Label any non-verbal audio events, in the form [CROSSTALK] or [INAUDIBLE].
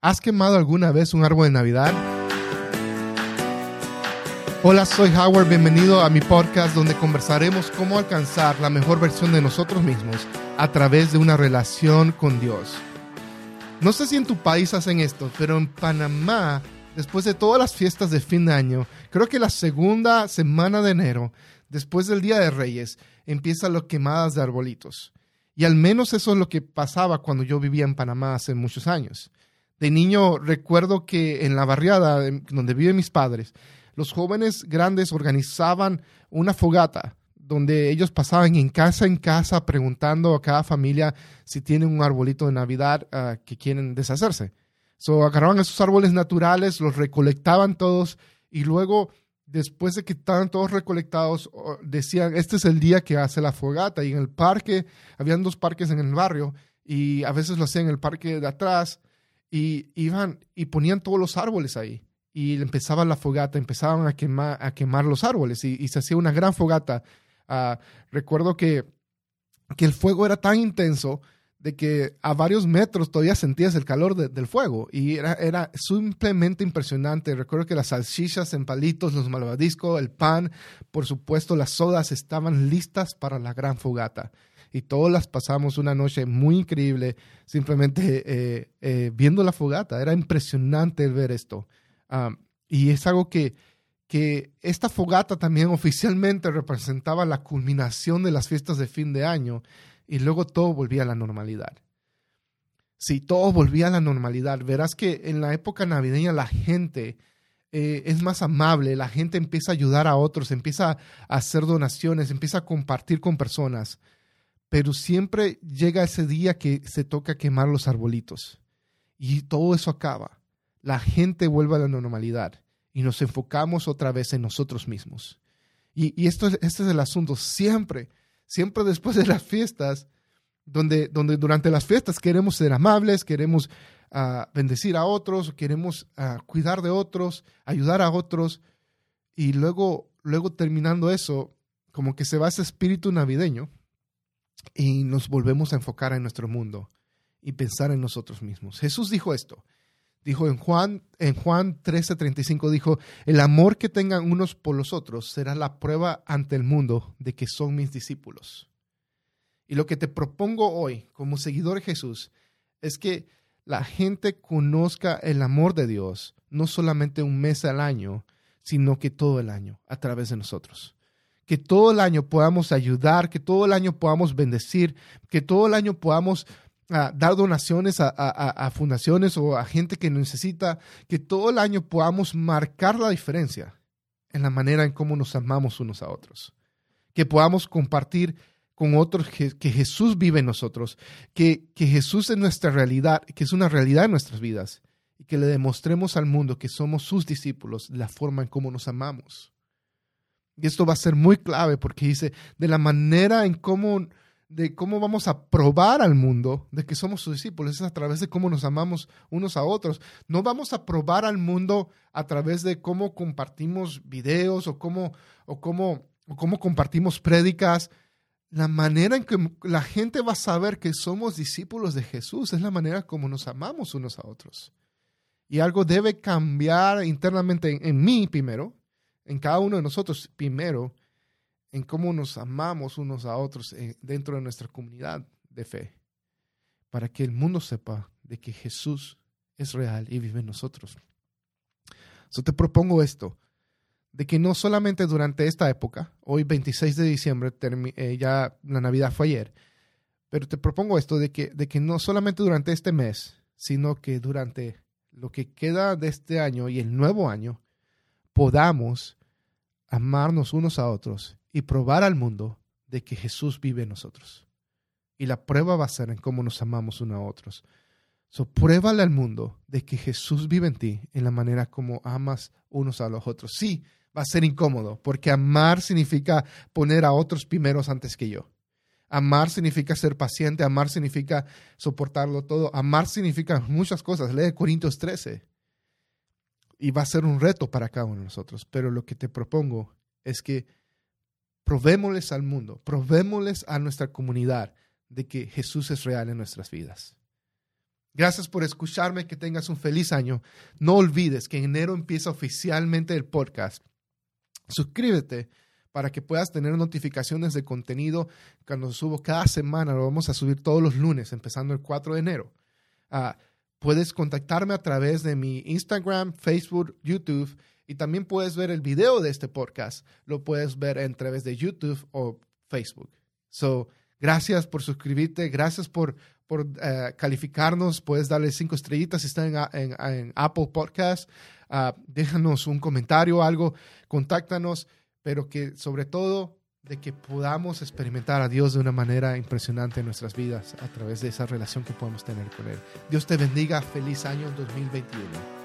¿Has quemado alguna vez un árbol de Navidad? Hola, soy Howard, bienvenido a mi podcast donde conversaremos cómo alcanzar la mejor versión de nosotros mismos a través de una relación con Dios. No sé si en tu país hacen esto, pero en Panamá, después de todas las fiestas de fin de año, creo que la segunda semana de enero, después del Día de Reyes, empiezan las quemadas de arbolitos. Y al menos eso es lo que pasaba cuando yo vivía en Panamá hace muchos años. De niño recuerdo que en la barriada donde viven mis padres, los jóvenes grandes organizaban una fogata donde ellos pasaban en casa en casa preguntando a cada familia si tienen un arbolito de Navidad ah, que quieren deshacerse. So, agarraban esos árboles naturales, los recolectaban todos y luego, después de que estaban todos recolectados, decían, este es el día que hace la fogata. Y en el parque, habían dos parques en el barrio y a veces lo hacían en el parque de atrás y iban y ponían todos los árboles ahí. Y empezaba la fogata, empezaban a quemar, a quemar los árboles y, se hacía una gran fogata. Ah, recuerdo que, que el fuego era tan intenso de que a varios metros todavía sentías el calor del fuego y era, era simplemente impresionante. Recuerdo que las salchichas en palitos, los malvadiscos, el pan, por supuesto las sodas estaban listas para la gran fogata y todas las pasamos una noche muy increíble simplemente eh, eh, viendo la fogata. Era impresionante ver esto. Y es algo que, que esta fogata también [LAUGHS] oficialmente representaba la culminación de las fiestas de fin de año y luego todo volvía a la normalidad. Si todo volvía a la normalidad, verás que en la época navideña la gente eh, es más amable, la gente empieza a ayudar a otros, empieza a hacer donaciones, empieza a compartir con personas pero siempre llega ese día que se toca quemar los arbolitos y todo eso acaba. La gente vuelve a la normalidad y nos enfocamos otra vez en nosotros mismos. Y, esto, este es el asunto, siempre, siempre después de las fiestas, donde, durante las fiestas queremos ser amables, queremos ah, bendecir a otros, queremos ah, cuidar de otros, ayudar a otros, y luego, luego terminando eso, como que se va ese espíritu navideño y nos volvemos a enfocar en nuestro mundo y pensar en nosotros mismos. Jesús dijo esto. Dijo en Juan, en Juan 13:35, dijo, el amor que tengan unos por los otros será la prueba ante el mundo de que son mis discípulos. Y lo que te propongo hoy como seguidor de Jesús es que la gente conozca el amor de Dios, no solamente un mes al año, sino que todo el año, a través de nosotros que todo el año podamos ayudar, que todo el año podamos bendecir, que todo el año podamos ah, dar donaciones a, fundaciones o a gente que necesita, que todo el año podamos marcar la diferencia en la manera en cómo nos amamos unos a otros, que podamos compartir con otros que, Jesús vive en nosotros, que, que Jesús es nuestra realidad, que es una realidad en nuestras vidas, y que le demostremos al mundo que somos sus discípulos, la forma en cómo nos amamos. Y esto va a ser muy clave porque dice de la manera en cómo, de cómo vamos a probar al mundo de que somos sus discípulos, es a través de cómo nos amamos unos a otros. No vamos a probar al mundo a través de cómo compartimos videos o cómo, o cómo, o cómo compartimos prédicas. La manera en que la gente va a saber que somos discípulos de Jesús es la manera como nos amamos unos a otros. Y algo debe cambiar internamente en mí primero, en cada uno de nosotros, primero, en cómo nos amamos unos a otros eh, dentro de nuestra comunidad de fe, para que el mundo sepa de que Jesús es real y vive en nosotros. So te propongo esto, de que no solamente durante esta época, hoy 26 de diciembre, eh, ya la Navidad fue ayer, pero te propongo esto de que, de que no solamente durante este mes, sino que durante lo que queda de este año y el nuevo año, podamos amarnos unos a otros y probar al mundo de que Jesús vive en nosotros. Y la prueba va a ser en cómo nos amamos unos a otros. So, pruébale al mundo de que Jesús vive en ti en la manera como amas unos a los otros. Sí, va a ser incómodo, porque amar significa poner a otros primeros antes que yo. Amar significa ser paciente, amar significa soportarlo todo, amar significa muchas cosas. Lee Corintios 13 y va a ser un reto para cada uno de nosotros. Pero lo que te propongo es que probémosles al mundo, probémosles a nuestra comunidad de que Jesús es real en nuestras vidas. Gracias por escucharme, que tengas un feliz año. No olvides que en enero empieza oficialmente el podcast. Suscríbete para que puedas tener notificaciones de contenido cuando subo cada semana. Lo vamos a subir todos los lunes, empezando el 4 de enero. Uh, puedes contactarme a través de mi Instagram, Facebook, YouTube y también puedes ver el video de este podcast. Lo puedes ver a través de YouTube o Facebook. So, gracias por suscribirte, gracias por, por uh, calificarnos. Puedes darle cinco estrellitas si están en, en, Apple Podcast. Uh, déjanos un comentario, algo, contáctanos, pero que sobre todo de que podamos experimentar a Dios de una manera impresionante en nuestras vidas a través de esa relación que podemos tener con Él. Dios te bendiga. Feliz año 2021.